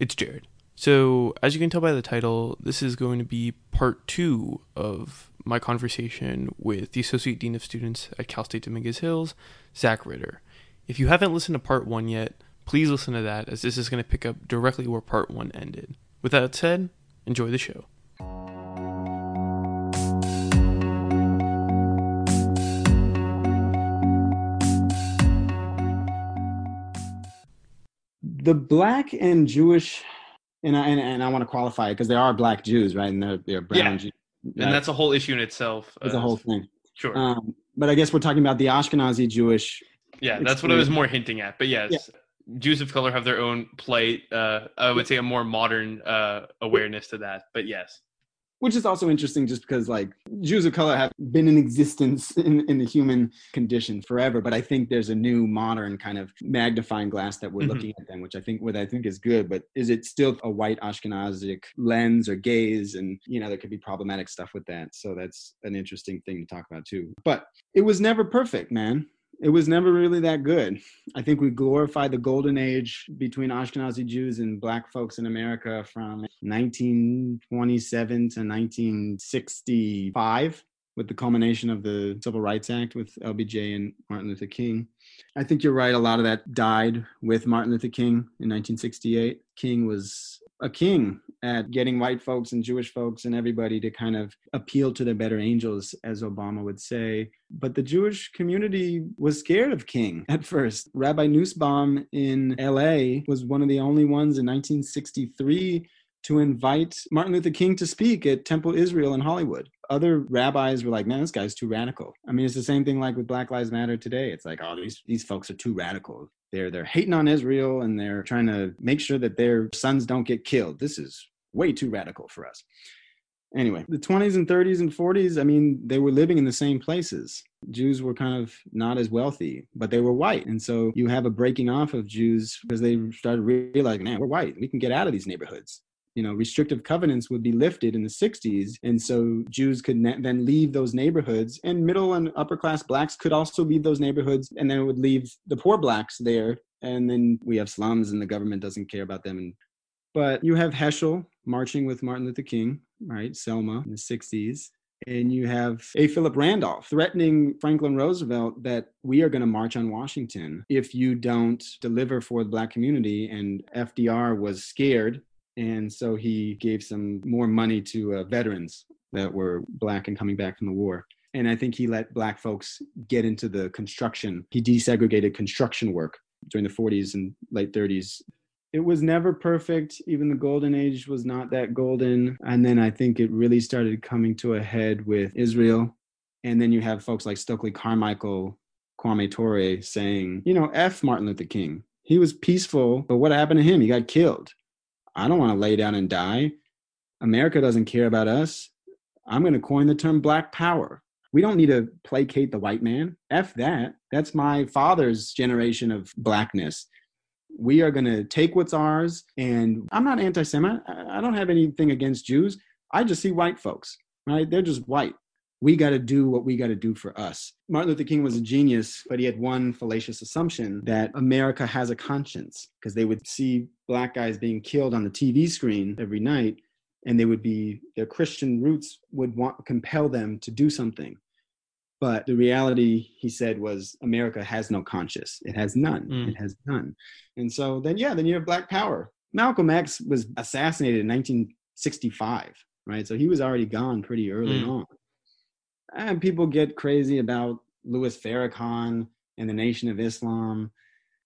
It's Jared. So, as you can tell by the title, this is going to be part two of my conversation with the Associate Dean of Students at Cal State Dominguez Hills, Zack Ritter. If you haven't listened to part one yet, please listen to that as this is going to pick up directly where part one ended. With that said, enjoy the show. The black and Jewish, and I, and, and I want to qualify it because they are black Jews, right? And they're, they're brown Yeah. Jews. And that's a whole issue in itself. It's uh, a whole thing. Sure. Um, but I guess we're talking about the Ashkenazi Jewish. yeah, that's what I was more hinting at. But yes, Jews of color have their own plight. Uh, I would say a more modern uh, awareness to that. But yes. Which is also interesting just because like Jews of color have been in existence in, in the human condition forever. But I think there's a new modern kind of magnifying glass that we're Mhm. looking at them, which I think what I think is good. But is it still a white Ashkenazic lens or gaze? And you know, there could be problematic stuff with that. So that's an interesting thing to talk about too. But it was never perfect, man. It was never really that good. I think we glorify the golden age between Ashkenazi Jews and black folks in America from 1927 to 1965 with the culmination of the Civil Rights Act with LBJ and Martin Luther King. I think you're right. A lot of that died with Martin Luther King in 1968. King was a king at getting white folks and Jewish folks and everybody to kind of appeal to their better angels, as Obama would say. But the Jewish community was scared of King at first. Rabbi Nussbaum in LA was one of the only ones in 1963 to invite Martin Luther King to speak at Temple Israel in Hollywood. Other rabbis were like, man, this guy's too radical. I mean, it's the same thing like with Black Lives Matter today. It's like, oh, these, these folks are too radical. They're, they're hating on Israel and they're trying to make sure that their sons don't get killed. This is way too radical for us. Anyway, the 20s and 30s and 40s, I mean, they were living in the same places. Jews were kind of not as wealthy, but they were white. And so you have a breaking off of Jews because they started realizing, man, we're white. We can get out of these neighborhoods. You know, restrictive covenants would be lifted in the 60s. And so Jews could ne- then leave those neighborhoods, and middle and upper class blacks could also leave those neighborhoods, and then it would leave the poor blacks there. And then we have slums, and the government doesn't care about them. And but you have Heschel marching with Martin Luther King, right? Selma in the 60s. And you have A. Philip Randolph threatening Franklin Roosevelt that we are going to march on Washington if you don't deliver for the black community. And FDR was scared. And so he gave some more money to uh, veterans that were black and coming back from the war. And I think he let black folks get into the construction. He desegregated construction work during the 40s and late 30s it was never perfect. Even the golden age was not that golden. And then I think it really started coming to a head with Israel. And then you have folks like Stokely Carmichael, Kwame Ture saying, you know, F Martin Luther King. He was peaceful, but what happened to him? He got killed. I don't want to lay down and die. America doesn't care about us. I'm going to coin the term black power. We don't need to placate the white man. F that. That's my father's generation of blackness we are going to take what's ours and i'm not anti-semite i I don't have anything against jews i just see white folks right they're just white we got to do what we got to do for us martin luther king was a genius but he had one fallacious assumption that america has a conscience because they would see black guys being killed on the tv screen every night and they would be their christian roots would want compel them to do something but the reality, he said, was America has no conscience. It has none. Mm. It has none. And so then, yeah, then you have Black Power. Malcolm X was assassinated in 1965, right? So he was already gone pretty early Mm. on. And people get crazy about Louis Farrakhan and the Nation of Islam.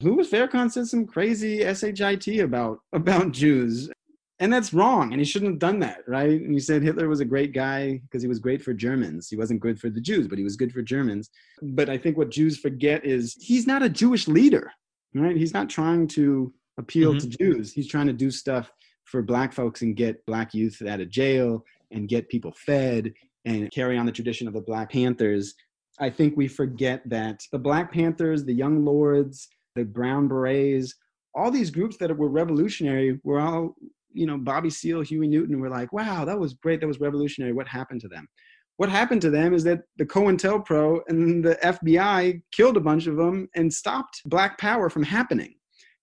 Louis Farrakhan said some crazy shit about about Jews. And that's wrong and he shouldn't have done that right? And he said hitler was a great guy because he was great for germans. He wasn't good for the jews but he was good for germans. But i think what jews forget is he's not a jewish leader right? He's not trying to appeal mm-hmm. to jews. He's trying to do stuff for black folks and get black youth out of jail and get people fed and carry on the tradition of the black panthers i think we forget that the black panthers the young lords the brown berets all these groups that were revolutionary were all you know, Bobby Seale, Huey Newton were like, wow, that was great. That was revolutionary. What happened to them? What happened to them is that the COINTELPRO and the FBI killed a bunch of them and stopped Black Power from happening.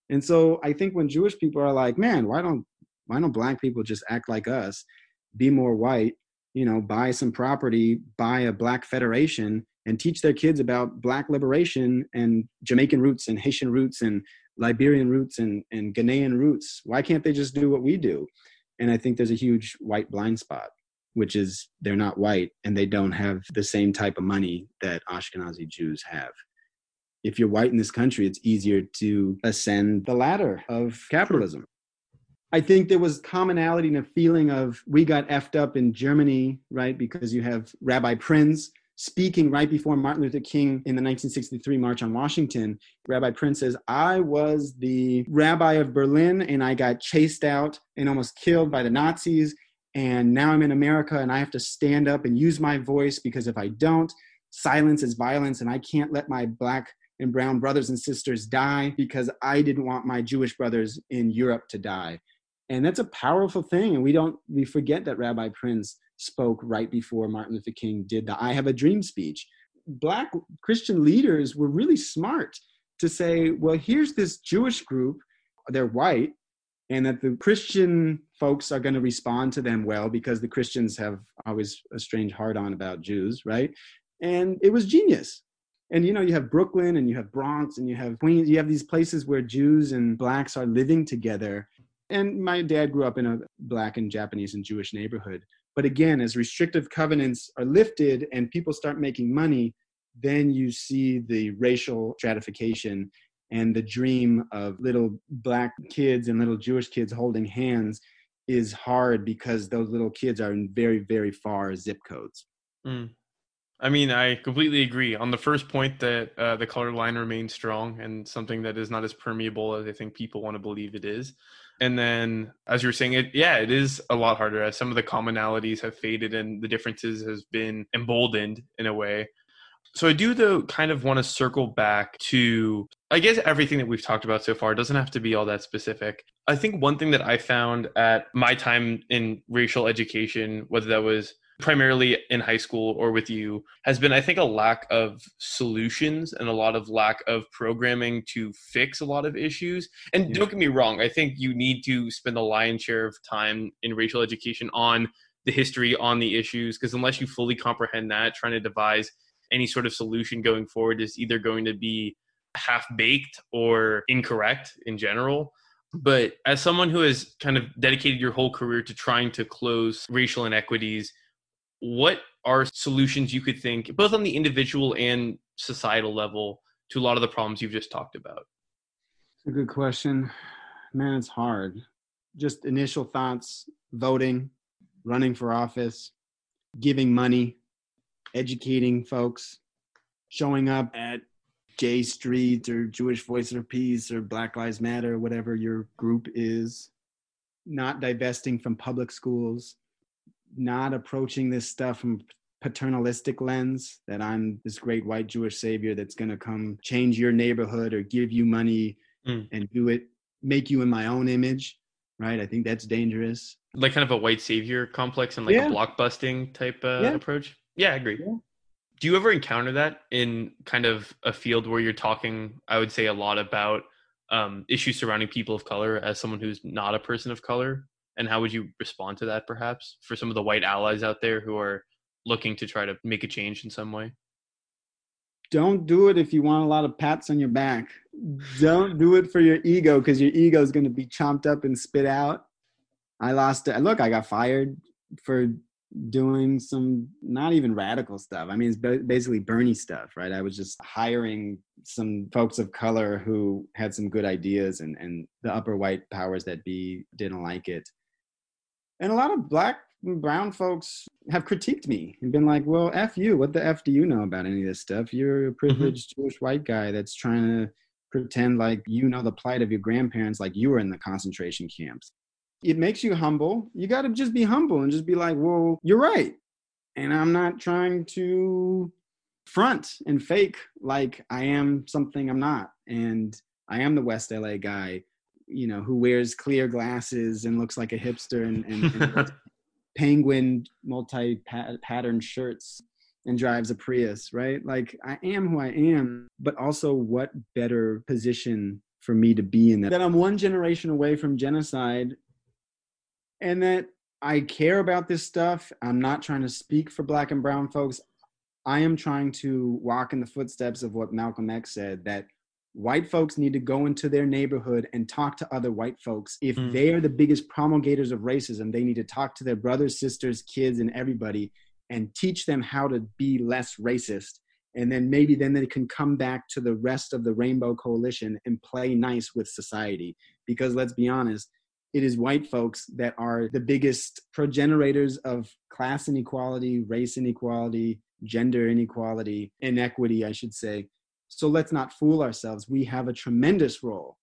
And so I think when Jewish people are like, man, why don't why don't black people just act like us, be more white, you know, buy some property, buy a black federation, and teach their kids about black liberation and Jamaican roots and Haitian roots and Liberian roots and, and Ghanaian roots. Why can't they just do what we do? And I think there's a huge white blind spot, which is they're not white and they don't have the same type of money that Ashkenazi Jews have. If you're white in this country, it's easier to ascend the ladder of capitalism. I think there was commonality and a feeling of we got effed up in Germany, right? Because you have Rabbi Prinz speaking right before Martin Luther King in the 1963 March on Washington, Rabbi Prinz says, I was the rabbi of Berlin and I got chased out and almost killed by the Nazis. And now I'm in America and I have to stand up and use my voice because if I don't, silence is violence and I can't let my black and brown brothers and sisters die because I didn't want my Jewish brothers in Europe to die. And that's a powerful thing. And we don't, we forget that Rabbi Prinz spoke right before Martin Luther King did the I Have a Dream speech. Black Christian leaders were really smart to say, well, here's this Jewish group, they're white, and that the Christian folks are going to respond to them well because the Christians have always a strange heart on about Jews, right? And it was genius. And you know, you have Brooklyn and you have Bronx and you have Queens, you have these places where Jews and blacks are living together. And my dad grew up in a black and Japanese and Jewish neighborhood. But again, as restrictive covenants are lifted and people start making money, then you see the racial stratification and the dream of little black kids and little Jewish kids holding hands is hard because those little kids are in very, very far zip codes. Mm. I mean, I completely agree on the first point that uh, the color line remains strong and something that is not as permeable as I think people want to believe it is. And then, as you were saying, it yeah, it is a lot harder as some of the commonalities have faded and the differences has been emboldened in a way. So I do though kind of want to circle back to I guess everything that we've talked about so far doesn't have to be all that specific. I think one thing that I found at my time in racial education, whether that was primarily in high school or with you has been i think a lack of solutions and a lot of lack of programming to fix a lot of issues and yeah. don't get me wrong i think you need to spend the lion's share of time in racial education on the history on the issues because unless you fully comprehend that trying to devise any sort of solution going forward is either going to be half baked or incorrect in general but as someone who has kind of dedicated your whole career to trying to close racial inequities what are solutions you could think, both on the individual and societal level, to a lot of the problems you've just talked about? It's a good question. Man, it's hard. Just initial thoughts voting, running for office, giving money, educating folks, showing up at J Street or Jewish Voice for Peace or Black Lives Matter, whatever your group is, not divesting from public schools, not approaching this stuff from paternalistic lens that I'm this great white Jewish savior that's going to come change your neighborhood or give you money mm. and do it, make you in my own image, right? I think that's dangerous. Like kind of a white savior complex and like yeah. a blockbusting type uh, yeah. approach. Yeah, I agree. Yeah. Do you ever encounter that in kind of a field where you're talking, I would say, a lot about um, issues surrounding people of color as someone who's not a person of color? And how would you respond to that perhaps for some of the white allies out there who are looking to try to make a change in some way? Don't do it if you want a lot of pats on your back. Don't do it for your ego because your ego is going to be chomped up and spit out. I lost it. Look i got fired for doing some not even radical stuff. I mean, it's basically Bernie stuff, right? I was just hiring some folks of color who had some good ideas, and and the upper white powers that be didn't like it and a lot of black and brown folks have critiqued me and been like, well, F you. What the F do you know about any of this stuff? You're a mm-hmm. privileged mm-hmm. Jewish white guy that's trying to pretend like you know the plight of your grandparents like you were in the concentration camps. It makes you humble. You got to just be humble and just be like, well, you're right. And I'm not trying to front and fake like I am something I'm not. And I am the West LA guy you know who wears clear glasses and looks like a hipster and, and, and penguin multi patterned shirts and drives a Prius, right? Like I am who I am, but also what better position for me to be in that. That I'm one generation away from genocide and that I care about this stuff. I'm not trying to speak for black and brown folks. I am trying to walk in the footsteps of what Malcolm X said that white folks need to go into their neighborhood and talk to other white folks. If mm. they are the biggest promulgators of racism, they need to talk to their brothers, sisters, kids, and everybody and teach them how to be less racist. And then maybe then they can come back to the rest of the Rainbow Coalition and play nice with society. Because let's be honest, it is white folks that are the biggest progenitors of class inequality, race inequality, gender inequality, inequity, I should say. So let's not fool ourselves. We have a tremendous role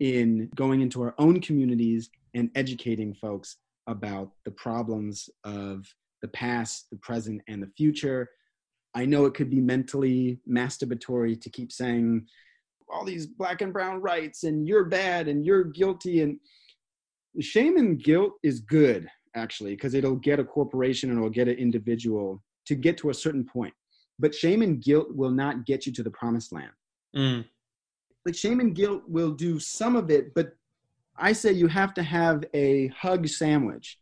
in going into our own communities and educating folks about the problems of the past, the present, and the future. I know it could be mentally masturbatory to keep saying all these black and brown rights and you're bad and you're guilty and shame and guilt is good actually because it'll get a corporation and it'll get an individual to get to a certain point but shame and guilt will not get you to the promised land. Mm. like shame and guilt will do some of it but i say you have to have a hug sandwich.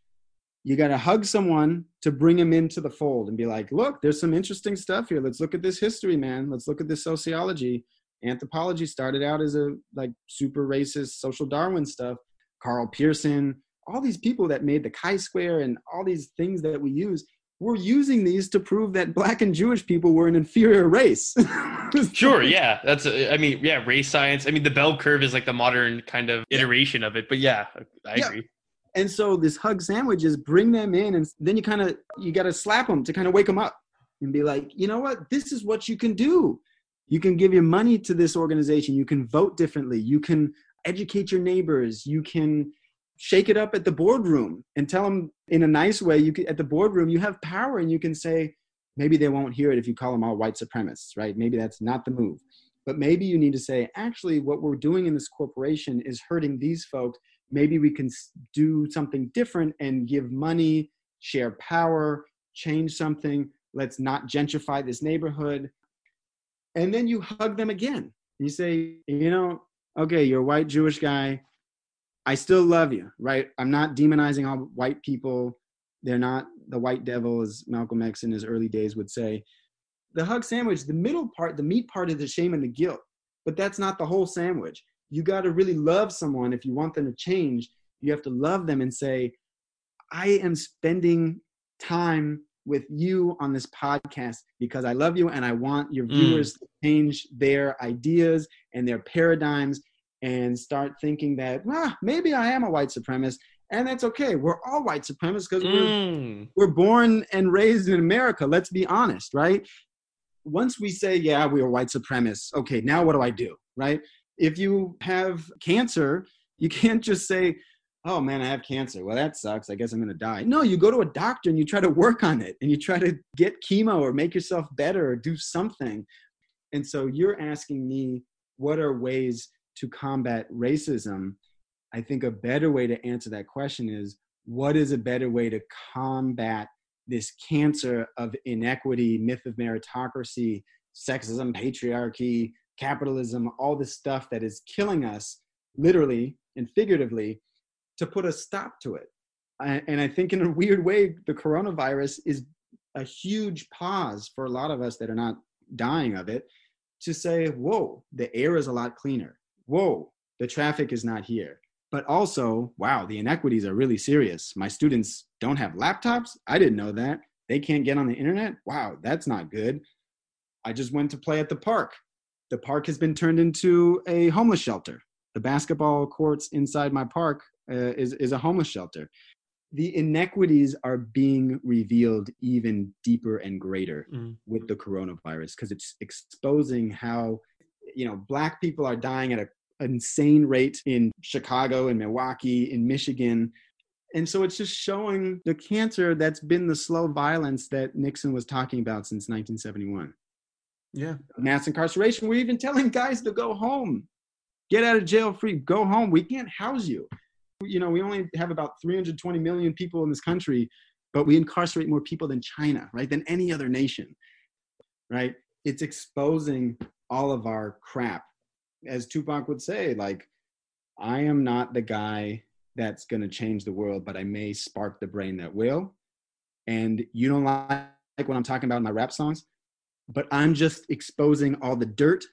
You got to hug someone to bring them into the fold and be like look there's some interesting stuff here. Let's look at this history man. Let's look at this sociology. Anthropology started out as a like super racist social darwin stuff. Karl Pearson, all these people that made the chi-square and all these things that we use, we're using these to prove that black and Jewish people were an inferior race. sure, yeah. That's a, I mean, yeah, race science. I mean, the bell curve is like the modern kind of iteration of it, but yeah, I yeah. agree. And so this hug sandwiches bring them in and then you kind of you got to slap them to kind of wake them up and be like, "You know what? This is what you can do. You can give your money to this organization. You can vote differently. You can educate your neighbors. You can shake it up at the boardroom and tell them in a nice way. You can, at the boardroom, you have power and you can say, maybe they won't hear it if you call them all white supremacists, right? Maybe that's not the move. But maybe you need to say, actually, what we're doing in this corporation is hurting these folks. Maybe we can do something different and give money, share power, change something. Let's not gentrify this neighborhood. And then you hug them again. You say, you know, okay, you're a white Jewish guy. I still love you, right? I'm not demonizing all white people. They're not the white devil, as Malcolm X in his early days would say. The hug sandwich, the middle part, the meat part is the shame and the guilt, but that's not the whole sandwich. You got to really love someone if you want them to change. You have to love them and say, I am spending time with you on this podcast because I love you and I want your mm. viewers mm. to change their ideas and their paradigms and start thinking that ah, maybe I am a white supremacist and that's okay. We're all white supremacists because mm. we're, we're born and raised in America. Let's be honest, right? Once we say, yeah, we are white supremacists, okay, now what do I do, right? If you have cancer, you can't just say, oh man, I have cancer. Well, that sucks. I guess I'm going to die. No, you go to a doctor and you try to work on it and you try to get chemo or make yourself better or do something. And so you're asking me, what are ways to combat racism? I think a better way to answer that question is what is a better way to combat this cancer of inequity, myth of meritocracy, sexism, patriarchy, capitalism, all this stuff that is killing us literally and figuratively to put a stop to it. And I think in a weird way, the coronavirus is a huge pause for a lot of us that are not dying of it to say, whoa, the air is a lot cleaner. Whoa, the traffic is not here. But also, wow, the inequities are really serious. My students don't have laptops. I didn't know that. They can't get on the internet. Wow, that's not good. I just went to play at the park. The park has been turned into a homeless shelter. The basketball courts inside my park uh, is, is a homeless shelter. The inequities are being revealed even deeper and greater mm. with the coronavirus because it's exposing how, you know, black people are dying at a, an insane rate in Chicago and Milwaukee, in Michigan. And so it's just showing the cancer that's been the slow violence that Nixon was talking about since 1971. Yeah. Mass incarceration. We're even telling guys to go home, get out of jail free, go home. We can't house you you know, we only have about 320 million people in this country, but we incarcerate more people than China, right? Than any other nation, right? It's exposing all of our crap. as Tupac would say, like, I am not the guy that's going to change the world, but I may spark the brain that will. And you don't like what I'm talking about in my rap songs, but I'm just exposing all the dirt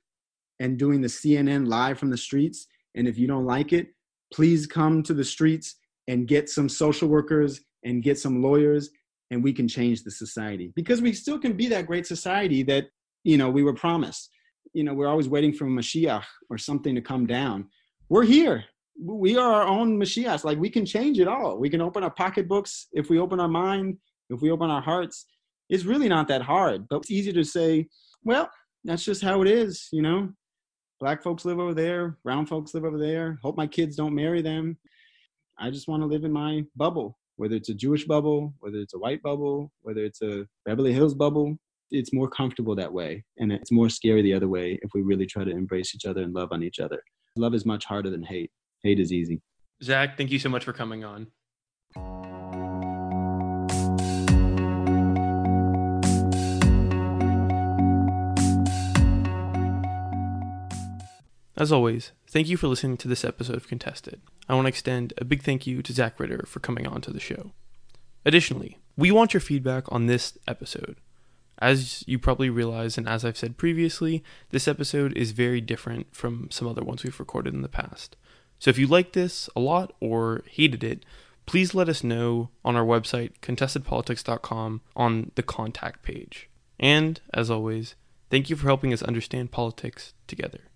and doing the CNN live from the streets. And if you don't like it, please come to the streets and get some social workers and get some lawyers and we can change the society because we still can be that great society that you know we were promised you know we're always waiting for a mashiach or something to come down. We're here. We are our own mashiachs. Like we can change it all. We can open our pocketbooks if we open our mind if we open our hearts. It's really not that hard but it's easy to say well that's just how it is you know? Black folks live over there. Brown folks live over there. Hope my kids don't marry them. I just want to live in my bubble whether it's a jewish bubble whether it's a white bubble whether it's a beverly hills bubble it's more comfortable that way and it's more scary the other way if we really try to embrace each other and love on each other love is much harder than hate hate is easy zack thank you so much for coming on As always, thank you for listening to this episode of Contested. I want to extend a big thank you to Zack Ritter for coming on to the show. Additionally, we want your feedback on this episode. As you probably realize, and as I've said previously, this episode is very different from some other ones we've recorded in the past. So if you liked this a lot or hated it, please let us know on our website, contestedpolitics.com, on the contact page. And, as always, thank you for helping us understand politics together.